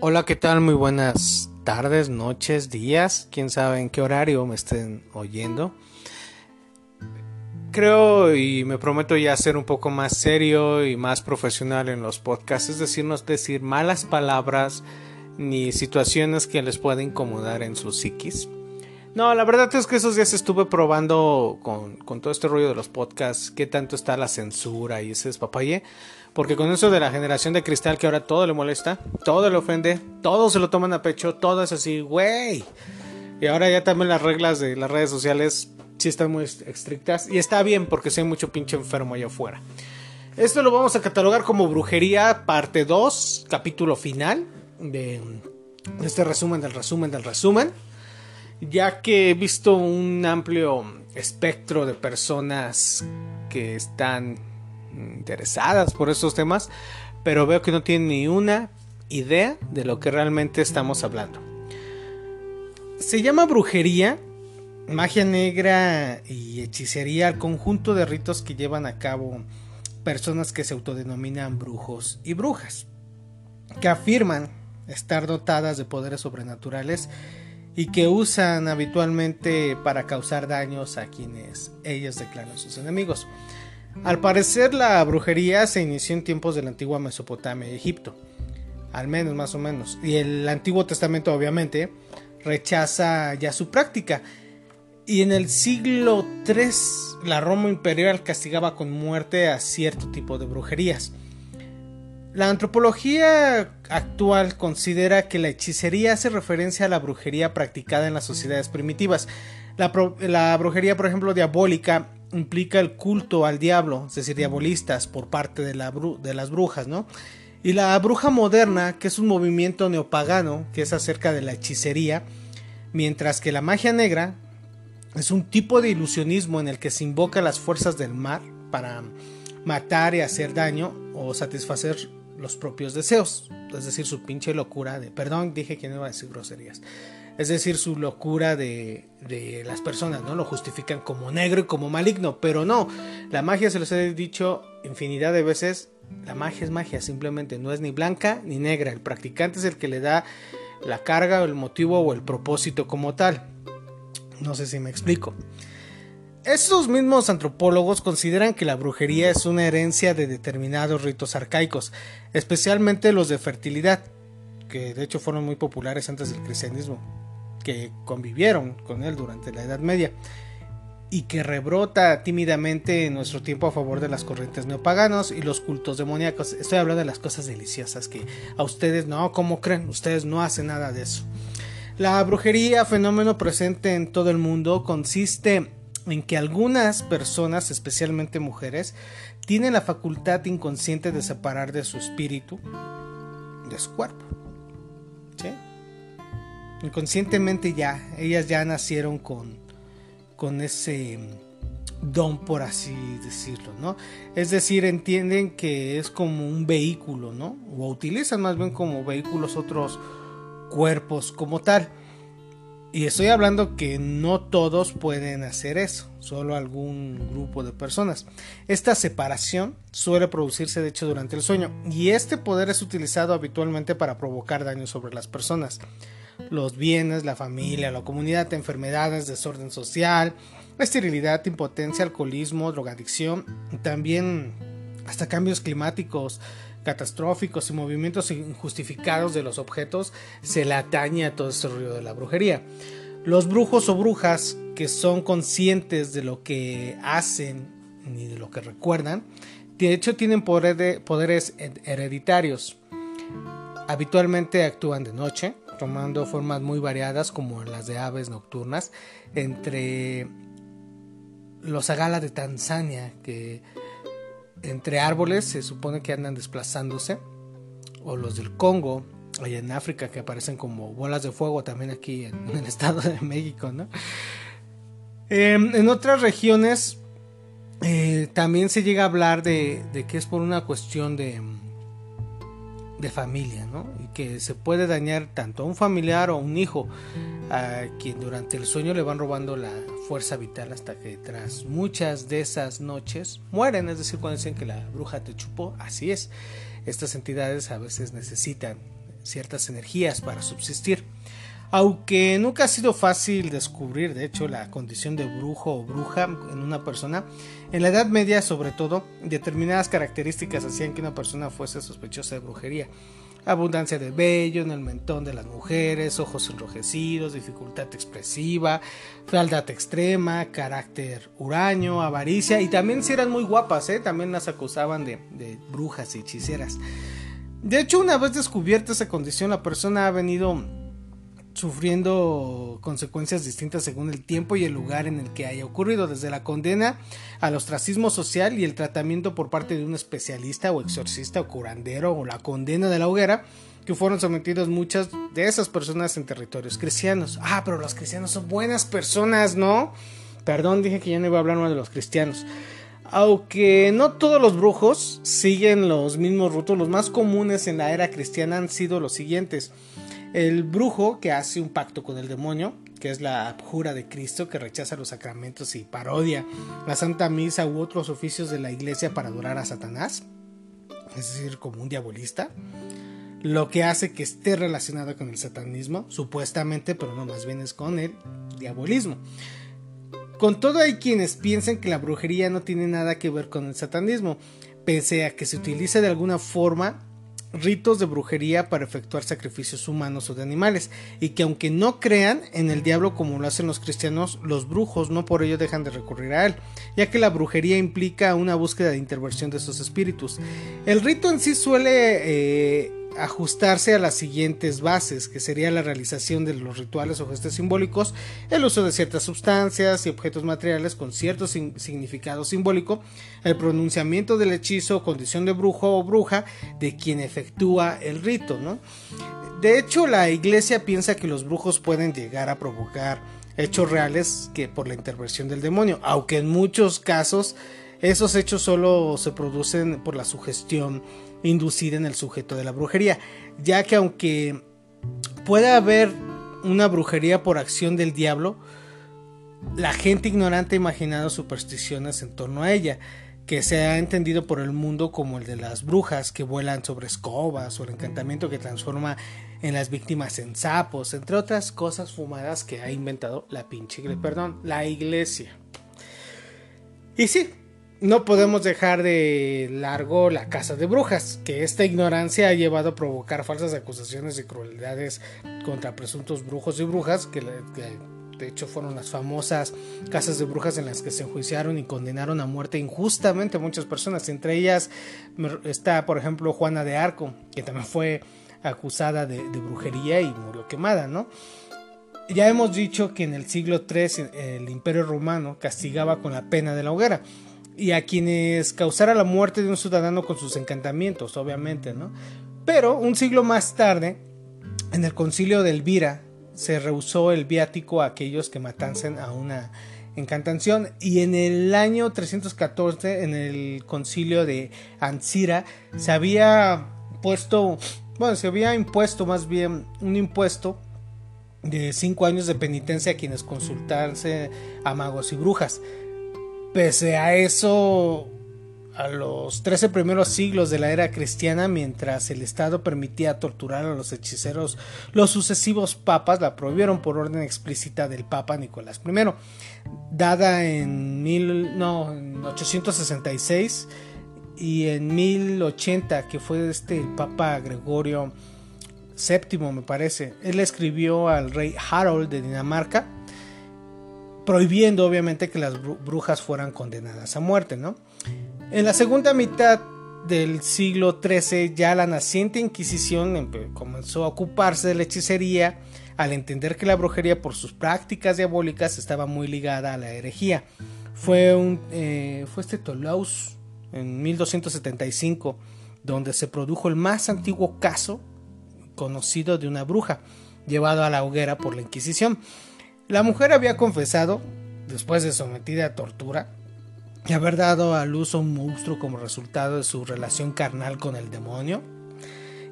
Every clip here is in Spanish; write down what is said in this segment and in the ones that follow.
Hola, ¿qué tal? Muy buenas tardes, noches, días, quién sabe en qué horario me estén oyendo. Creo y me prometo ya ser un poco más serio y más profesional en los podcasts, es decir, no decir malas palabras ni situaciones que les pueda incomodar en su psiquis. No, la verdad es que esos días estuve probando con, con todo este rollo de los podcasts, qué tanto está la censura y ese es papaye. Porque con eso de la generación de cristal que ahora todo le molesta, todo le ofende, todo se lo toman a pecho, todo es así, güey. Y ahora ya también las reglas de las redes sociales sí están muy estrictas. Y está bien porque si hay mucho pinche enfermo allá afuera. Esto lo vamos a catalogar como brujería parte 2, capítulo final de este resumen del resumen del resumen. Ya que he visto un amplio espectro de personas que están interesadas por estos temas, pero veo que no tienen ni una idea de lo que realmente estamos hablando. Se llama brujería, magia negra y hechicería al conjunto de ritos que llevan a cabo personas que se autodenominan brujos y brujas, que afirman estar dotadas de poderes sobrenaturales y que usan habitualmente para causar daños a quienes ellos declaran sus enemigos. Al parecer la brujería se inició en tiempos de la antigua Mesopotamia y Egipto, al menos más o menos, y el Antiguo Testamento obviamente rechaza ya su práctica. Y en el siglo III la Roma imperial castigaba con muerte a cierto tipo de brujerías. La antropología actual considera que la hechicería hace referencia a la brujería practicada en las sociedades primitivas. La, la brujería, por ejemplo, diabólica implica el culto al diablo, es decir, diabolistas por parte de, la las brujas, ¿no? Y la bruja moderna, que es un movimiento neopagano, que es acerca de la hechicería, mientras que la magia negra es un tipo de ilusionismo en el que se invoca las fuerzas del mar para matar y hacer daño o satisfacer los propios deseos, es decir, su pinche locura de, perdón, dije que no iba a decir groserías, es decir, su locura de, las personas, ¿no? Lo justifican como negro y como maligno, pero no, la magia se los he dicho infinidad de veces, la magia es magia, simplemente no es ni blanca ni negra, el practicante es el que le da la carga o el motivo o el propósito como tal. No sé si me explico. Estos mismos antropólogos consideran que la brujería es una herencia de determinados ritos arcaicos, especialmente los de fertilidad, que de hecho fueron muy populares antes del cristianismo que convivieron con él durante la Edad Media y que rebrota tímidamente en nuestro tiempo a favor de las corrientes neopaganos y los cultos demoníacos. Estoy hablando de las cosas deliciosas que a ustedes no, ¿cómo creen? Ustedes no hacen nada de eso. La brujería, fenómeno presente en todo el mundo, consiste en que algunas personas, especialmente mujeres, tienen la facultad inconsciente de separar de su espíritu de su cuerpo. Inconscientemente ya, ellas ya nacieron con, con ese don, por así decirlo, ¿no? Es decir, entienden que es como un vehículo, ¿no? O utilizan más bien como vehículos otros cuerpos como tal. Y estoy hablando que no todos pueden hacer eso, solo algún grupo de personas. Esta separación suele producirse de hecho durante el sueño y este poder es utilizado habitualmente para provocar daños sobre las personas los bienes, la familia, la comunidad, enfermedades, desorden social, esterilidad, impotencia, alcoholismo, drogadicción, también hasta cambios climáticos catastróficos y movimientos injustificados de los objetos se le atañe a todo este ruido de la brujería. Los brujos o brujas que son conscientes de lo que hacen ni de lo que recuerdan, de hecho tienen poderes hereditarios. Habitualmente actúan de noche, tomando formas muy variadas como las de aves nocturnas, entre los agala de Tanzania, que entre árboles se supone que andan desplazándose, o los del Congo, allá en África, que aparecen como bolas de fuego también aquí en, el estado de México, ¿no? Em, en otras regiones eh, también se llega a hablar de que es por una cuestión de de familia, ¿no? Y que se puede dañar tanto a un familiar o a un hijo, a quien durante el sueño le van robando la fuerza vital hasta que tras muchas de esas noches mueren, es decir, cuando dicen que la bruja te chupó, así es. Estas entidades a veces necesitan ciertas energías para subsistir. Aunque nunca ha sido fácil descubrir, de hecho, la condición de brujo o bruja en una persona, en la Edad Media sobre todo, determinadas características hacían que una persona fuese sospechosa de brujería. Abundancia de vello en el mentón de las mujeres, ojos enrojecidos, dificultad expresiva, fealdad extrema, carácter huraño, avaricia y también si eran muy guapas, ¿eh? también las acusaban de, de brujas y hechiceras. De hecho, una vez descubierta esa condición, la persona ha venido sufriendo consecuencias distintas según el tiempo y el lugar en el que haya ocurrido, desde la condena al ostracismo social y el tratamiento por parte de un especialista o exorcista o curandero o la condena de la hoguera, que fueron sometidos muchas de esas personas en territorios cristianos. Ah, pero los cristianos son buenas personas, ¿no? Perdón, dije que ya no iba a hablar más de los cristianos. Aunque no todos los brujos siguen los mismos rutos, los más comunes en la era cristiana han sido los siguientes. El brujo que hace un pacto con el demonio, que es la abjura de Cristo, que rechaza los sacramentos y parodia la Santa Misa u otros oficios de la iglesia para adorar a Satanás, es decir, como un diabolista, lo que hace que esté relacionado con el satanismo, supuestamente, pero no más bien es con el diabolismo. Con todo hay quienes piensan que la brujería no tiene nada que ver con el satanismo, pese a que se utiliza de alguna forma ritos de brujería para efectuar sacrificios humanos o de animales, y que aunque no crean en el diablo como lo hacen los cristianos, los brujos no por ello dejan de recurrir a él, ya que la brujería implica una búsqueda de intervención de esos espíritus. El rito en sí suele eh, ajustarse a las siguientes bases, que sería la realización de los rituales o gestos simbólicos, el uso de ciertas sustancias y objetos materiales con cierto significado simbólico, el pronunciamiento del hechizo o condición de brujo o bruja de quien efectúa el rito. ¿no? De hecho, la iglesia piensa que los brujos pueden llegar a provocar hechos reales que por la intervención del demonio, aunque en muchos casos esos hechos solo se producen por la sugestión inducida en el sujeto de la brujería, ya que aunque pueda haber una brujería por acción del diablo, la gente ignorante ha imaginado supersticiones en torno a ella, que se ha entendido por el mundo como el de las brujas que vuelan sobre escobas o el encantamiento que transforma en las víctimas en sapos, entre otras cosas fumadas que ha inventado la pinche, perdón, la iglesia. Y sí, no podemos dejar de largo la casa de brujas, que esta ignorancia ha llevado a provocar falsas acusaciones y crueldades contra presuntos brujos y brujas, que, de hecho fueron las famosas casas de brujas en las que se enjuiciaron y condenaron a muerte injustamente a muchas personas. Entre ellas está, por ejemplo, Juana de Arco, que también fue acusada de, de brujería y murió quemada, ¿no? Ya hemos dicho que en el siglo III el imperio romano castigaba con la pena de la hoguera y a quienes causara la muerte de un ciudadano con sus encantamientos, obviamente, ¿no? Pero un siglo más tarde, en el concilio de Elvira, se rehusó el viático a aquellos que matasen a una encantación y en el año 314 en el concilio de Ancira se había puesto bueno se había impuesto más bien un impuesto de cinco años de penitencia a quienes consultarse a magos y brujas Pese a eso, a los 13 primeros siglos de la era cristiana, mientras el Estado permitía torturar a los hechiceros, los sucesivos papas la prohibieron por orden explícita del Papa Nicolás I, dada en, mil, no, 866 y en 1080, que fue este el Papa Gregorio VII, me parece. Él escribió al rey Harold de Dinamarca prohibiendo obviamente que las brujas fueran condenadas a muerte, ¿no? En la segunda mitad del siglo XIII ya la naciente Inquisición comenzó a ocuparse de la hechicería al entender que la brujería por sus prácticas diabólicas estaba muy ligada a la herejía. Fue, un, eh, este Toulouse en 1275 donde se produjo el más antiguo caso conocido de una bruja llevado a la hoguera por la Inquisición. La mujer había confesado, después de sometida a tortura, y haber dado a luz a un monstruo como resultado de su relación carnal con el demonio,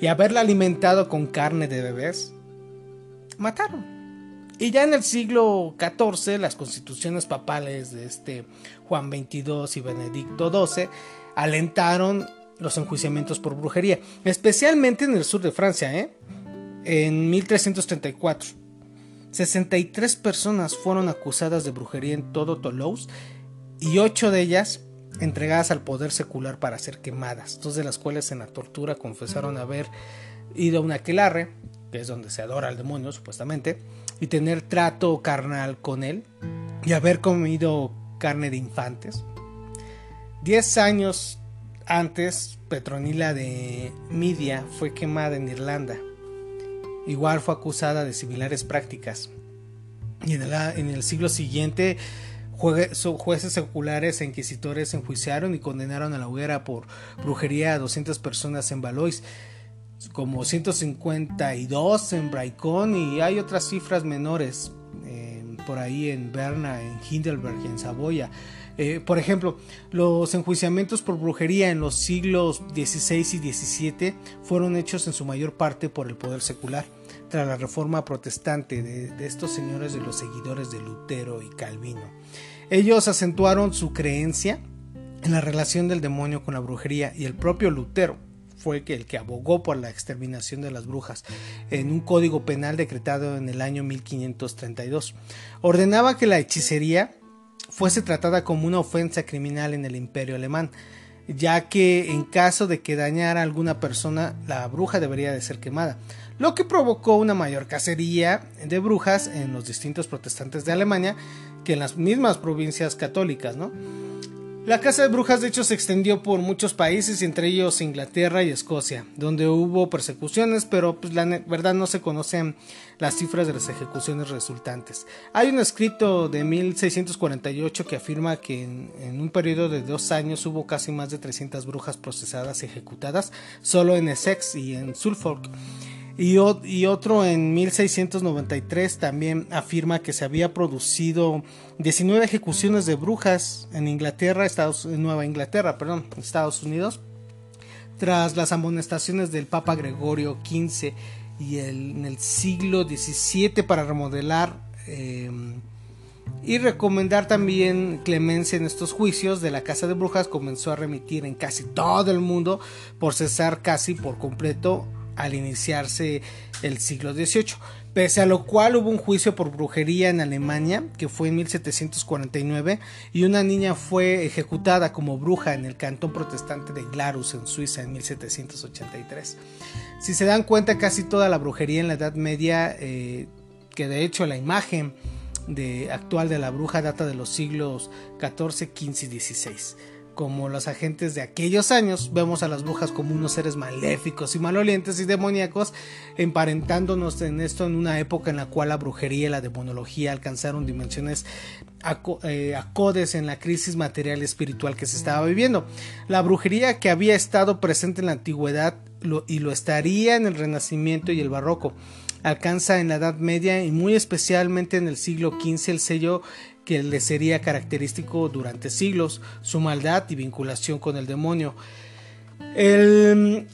y haberla alimentado con carne de bebés, mataron. Y ya en el siglo XIV, las constituciones papales de este Juan XXII y Benedicto XII alentaron los enjuiciamientos por brujería, especialmente en el sur de Francia, ¿eh? en 1334. 63 personas fueron acusadas de brujería en todo Toulouse y 8 de ellas entregadas al poder secular para ser quemadas, dos de las cuales en la tortura confesaron haber ido a un aquelarre, que es donde se adora al demonio supuestamente, y tener trato carnal con él, y haber comido carne de infantes. Diez años antes, Petronila de Midia fue quemada en Irlanda. Igual fue acusada de similares prácticas. Y en el, siglo siguiente jueces seculares e inquisitores enjuiciaron y condenaron a la hoguera por brujería a 200 personas en Valois, como 152 en Braicón y hay otras cifras menores por ahí en Berna, en Hindelberg, en Saboya. Eh, por ejemplo, los enjuiciamientos por brujería en los siglos XVI y XVII fueron hechos en su mayor parte por el poder secular, la reforma protestante de estos señores de los seguidores de Lutero y Calvino. Ellos acentuaron su creencia en la relación del demonio con la brujería y el propio Lutero fue el que abogó por la exterminación de las brujas en un código penal decretado en el año 1532. Ordenaba que la hechicería fuese tratada como una ofensa criminal en el imperio alemán, ya que en caso de que dañara a alguna persona, la bruja debería de ser quemada lo que provocó una mayor cacería de brujas en los distintos protestantes de Alemania que en las mismas provincias católicas. La caza de brujas de hecho se extendió por muchos países, entre ellos Inglaterra y Escocia, donde hubo persecuciones, pero pues la verdad no se conocen las cifras de las ejecuciones resultantes. Hay un escrito de 1648 que afirma que en, en un periodo de dos años hubo casi más de 300 brujas procesadas y ejecutadas solo en Essex y en Suffolk. Y, otro en 1693 también afirma que se había producido 19 ejecuciones de brujas en Inglaterra, Estados, Nueva Inglaterra, perdón, Estados Unidos, tras las amonestaciones del Papa Gregorio XV y en el siglo XVII para remodelar em, y recomendar también clemencia en estos juicios de la Casa de Brujas comenzó a remitir en casi todo el mundo por cesar casi por completo al iniciarse el siglo XVIII, pese a lo cual hubo un juicio por brujería en Alemania, que fue en 1749, y una niña fue ejecutada como bruja en el cantón protestante de Glarus, en Suiza, en 1783. Si se dan cuenta, casi toda la brujería en la Edad Media, eh, que de hecho la imagen de, actual de la bruja data de los siglos XIV, XV y XVI como los agentes de aquellos años, vemos a las brujas como unos seres maléficos y malolientes y demoníacos, emparentándonos en esto en una época en la cual la brujería y la demonología alcanzaron dimensiones eh, acodes en la crisis material y espiritual que se estaba viviendo. La brujería que había estado presente en la antigüedad y lo estaría en el Renacimiento y el Barroco alcanza en la Edad Media y muy especialmente en el siglo XV el sello que le sería característico durante siglos, su maldad y vinculación con el demonio. El,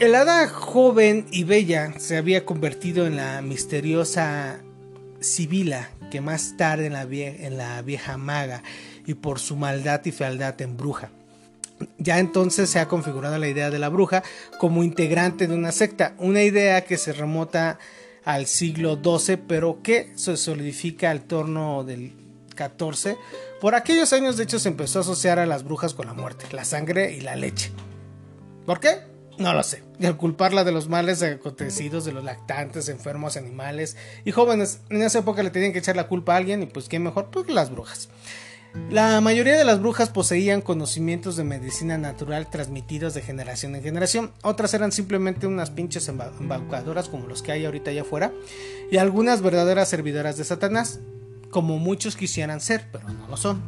hada joven y bella se había convertido en la misteriosa Sibila, que más tarde en la, en la vieja maga, y por su maldad y fealdad en bruja. Ya entonces se ha configurado la idea de la bruja como integrante de una secta, una idea que se remota al siglo XII, pero que se solidifica al torno del por aquellos años de hecho se empezó a asociar a las brujas con la muerte, la sangre y la leche. ¿Por qué? No lo sé. Y al culparla de los males acontecidos de los lactantes, enfermos, animales y jóvenes, en esa época le tenían que echar la culpa a alguien y pues qué mejor, pues las brujas. La mayoría de las brujas poseían conocimientos de medicina natural transmitidos de generación en generación. Otras eran simplemente unas pinches embaucadoras como los que hay ahorita allá afuera. Y algunas verdaderas servidoras de Satanás como muchos quisieran ser, pero no lo son.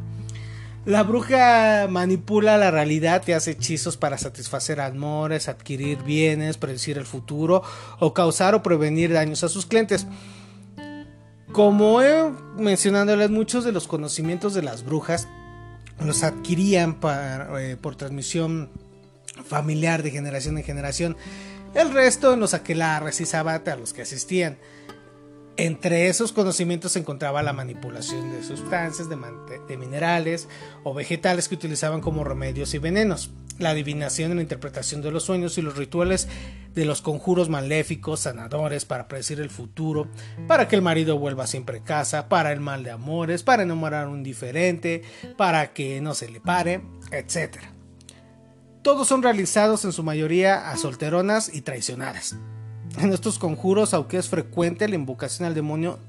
La bruja manipula la realidad y hace hechizos para satisfacer amores, adquirir bienes, predecir el futuro o causar o prevenir daños a sus clientes. Como he mencionándoles, muchos de los conocimientos de las brujas los adquirían eh, por transmisión familiar de generación en generación. El resto en los aquelarres y sabate a los que asistían. Entre esos conocimientos se encontraba la manipulación de sustancias, de, minerales o vegetales que utilizaban como remedios y venenos, la adivinación y la interpretación de los sueños y los rituales de los conjuros maléficos, sanadores para predecir el futuro, para que el marido vuelva siempre a casa, para el mal de amores, para enamorar a un diferente, para que no se le pare, etc. Todos son realizados en su mayoría a solteronas y traicionadas. En estos conjuros, aunque es frecuente la invocación al demonio,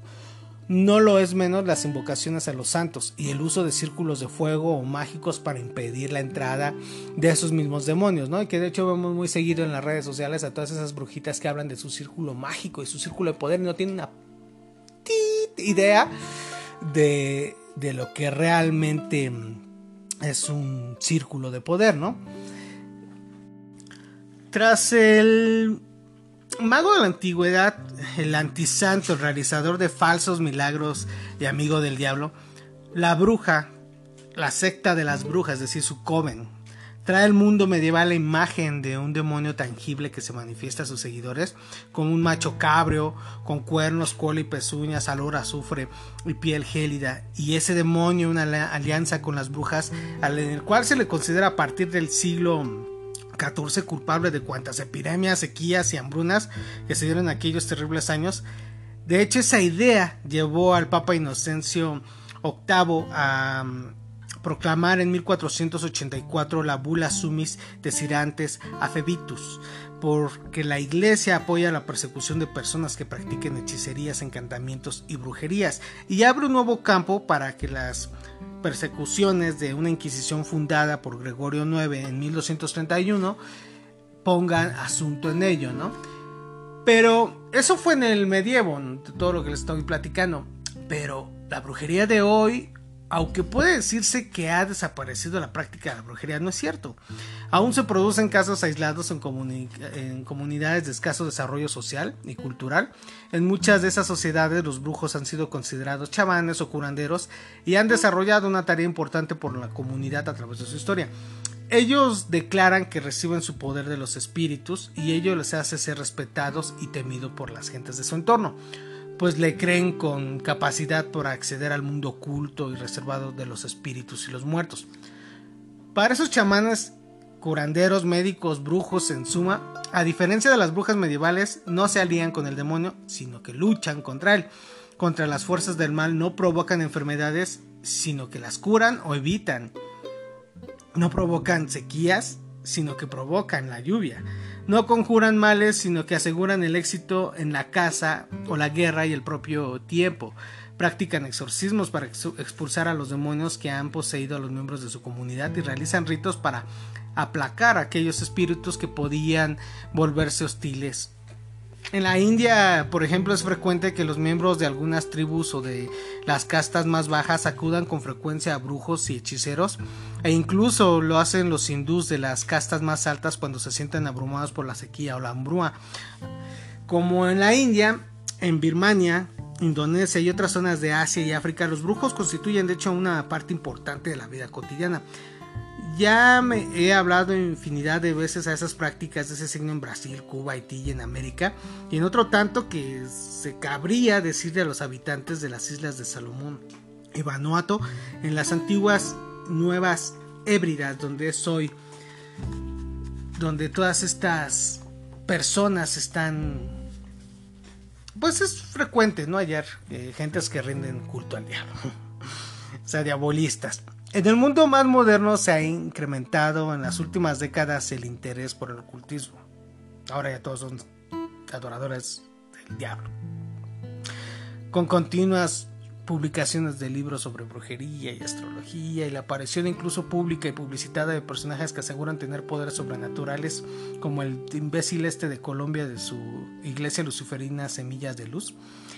no lo es menos las invocaciones a los santos y el uso de círculos de fuego o mágicos para impedir la entrada de esos mismos demonios, ¿no? Y que de hecho vemos muy seguido en las redes sociales a todas esas brujitas que hablan de su círculo mágico y su círculo de poder y no tienen una idea de, de lo que realmente es un círculo de poder, ¿no? Tras el mago de la antigüedad, el antisanto, el realizador de falsos milagros y amigo del diablo, la bruja, la secta de las brujas, es decir, su coven, trae al mundo medieval la imagen de un demonio tangible que se manifiesta a sus seguidores como un macho cabrio con cuernos, cola y pezuñas, alor, azufre y piel gélida. Y ese demonio, una alianza con las brujas, en el cual se le considera a partir del siglo 14 culpable de cuantas epidemias, sequías y hambrunas que se dieron aquellos terribles años. De hecho, esa idea llevó al Papa Inocencio VIII a mm, proclamar en 1484 la bula sumis decirantes afebitus, porque la iglesia apoya la persecución de personas que practiquen hechicerías, encantamientos y brujerías, y abre un nuevo campo para que las persecuciones de una Inquisición fundada por Gregorio IX en 1231 pongan asunto en ello, ¿no? Pero eso fue en el medievo, todo lo que les estoy platicando. Pero la brujería de hoy aunque puede decirse que ha desaparecido la práctica de la brujería, no es cierto. Aún se producen casos aislados en, comunidades de escaso desarrollo social y cultural. En muchas de esas sociedades los brujos han sido considerados chamanes o curanderos y han desarrollado una tarea importante por la comunidad a través de su historia. Ellos declaran que reciben su poder de los espíritus y ello les hace ser respetados y temidos por las gentes de su entorno pues le creen con capacidad para acceder al mundo oculto y reservado de los espíritus y los muertos. Para esos chamanes, curanderos, médicos, brujos, en suma, a diferencia de las brujas medievales, no se alían con el demonio, sino que luchan contra él. Contra las fuerzas del mal no provocan enfermedades, sino que las curan o evitan. No provocan sequías, sino que provocan la lluvia. No conjuran males, sino que aseguran el éxito en la caza o la guerra y el propio tiempo. Practican exorcismos para expulsar a los demonios que han poseído a los miembros de su comunidad y realizan ritos para aplacar a aquellos espíritus que podían volverse hostiles en la India, por ejemplo, es frecuente que los miembros de algunas tribus o de las castas más bajas acudan con frecuencia a brujos y hechiceros, e incluso lo hacen los hindús de las castas más altas cuando se sienten abrumados por la sequía o la hambruna. Como en la India, en Birmania, Indonesia y otras zonas de Asia y África, los brujos constituyen de hecho una parte importante de la vida cotidiana. Ya me he hablado infinidad de veces a esas prácticas de ese signo en Brasil, Cuba, Haití y en América, y en otro tanto que se cabría decirle a los habitantes de las islas de Salomón y Vanuatu en las antiguas Nuevas Hébridas, donde soy, donde todas estas personas están, pues es frecuente, ¿no? Hallar eh, gentes que rinden culto al diablo, o sea, diabolistas. En el mundo más moderno se ha incrementado en las últimas décadas el interés por el ocultismo. Ahora ya todos son adoradores del diablo. Con continuas publicaciones de libros sobre brujería y astrología y la aparición incluso pública y publicitada de personajes que aseguran tener poderes sobrenaturales como el imbécil este de Colombia de su iglesia luciferina Semillas de Luz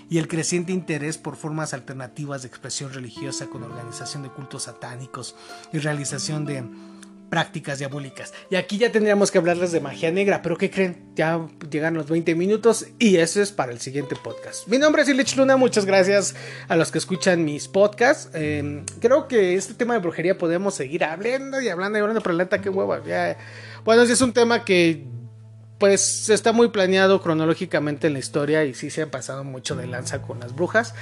y el creciente interés por formas alternativas de expresión religiosa con organización de cultos satánicos y realización de prácticas diabólicas. Y aquí ya tendríamos que hablarles de magia negra, pero ¿qué creen? Ya llegan los 20 minutos y eso es para el siguiente podcast. Mi nombre es Ilich Luna, muchas gracias a los que escuchan mis podcasts. Em, creo que este tema de brujería podemos seguir hablando y hablando y hablando, pero la neta, qué hueva. Bueno, es un tema que pues está muy planeado cronológicamente en la historia y sí se ha pasado mucho de lanza con las brujas.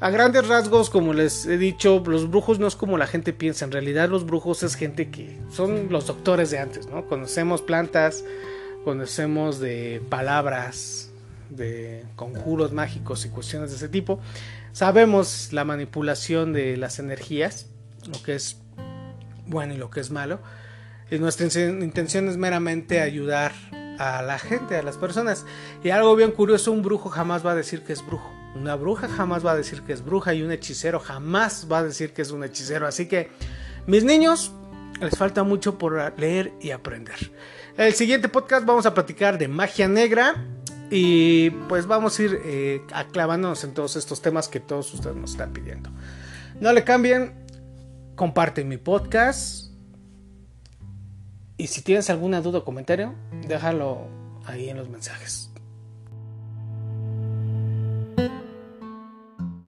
A grandes rasgos, como les he dicho, los brujos no es como la gente piensa. En realidad los brujos es gente que son los doctores de antes, ¿no? Conocemos plantas, conocemos de palabras, de conjuros mágicos y cuestiones de ese tipo, sabemos la manipulación de las energías, lo que es bueno y lo que es malo. Y nuestra intención es meramente ayudar a la gente, a las personas. Y algo bien curioso, un brujo jamás va a decir que es brujo. Una bruja jamás va a decir que es bruja y un hechicero jamás va a decir que es un hechicero. Así que, mis niños, les falta mucho por leer y aprender. El siguiente podcast vamos a platicar de magia negra y pues vamos a ir eh, aclavándonos en todos estos temas que todos ustedes nos están pidiendo. No le cambien, comparten mi podcast y si tienes alguna duda o comentario, déjalo ahí en los mensajes.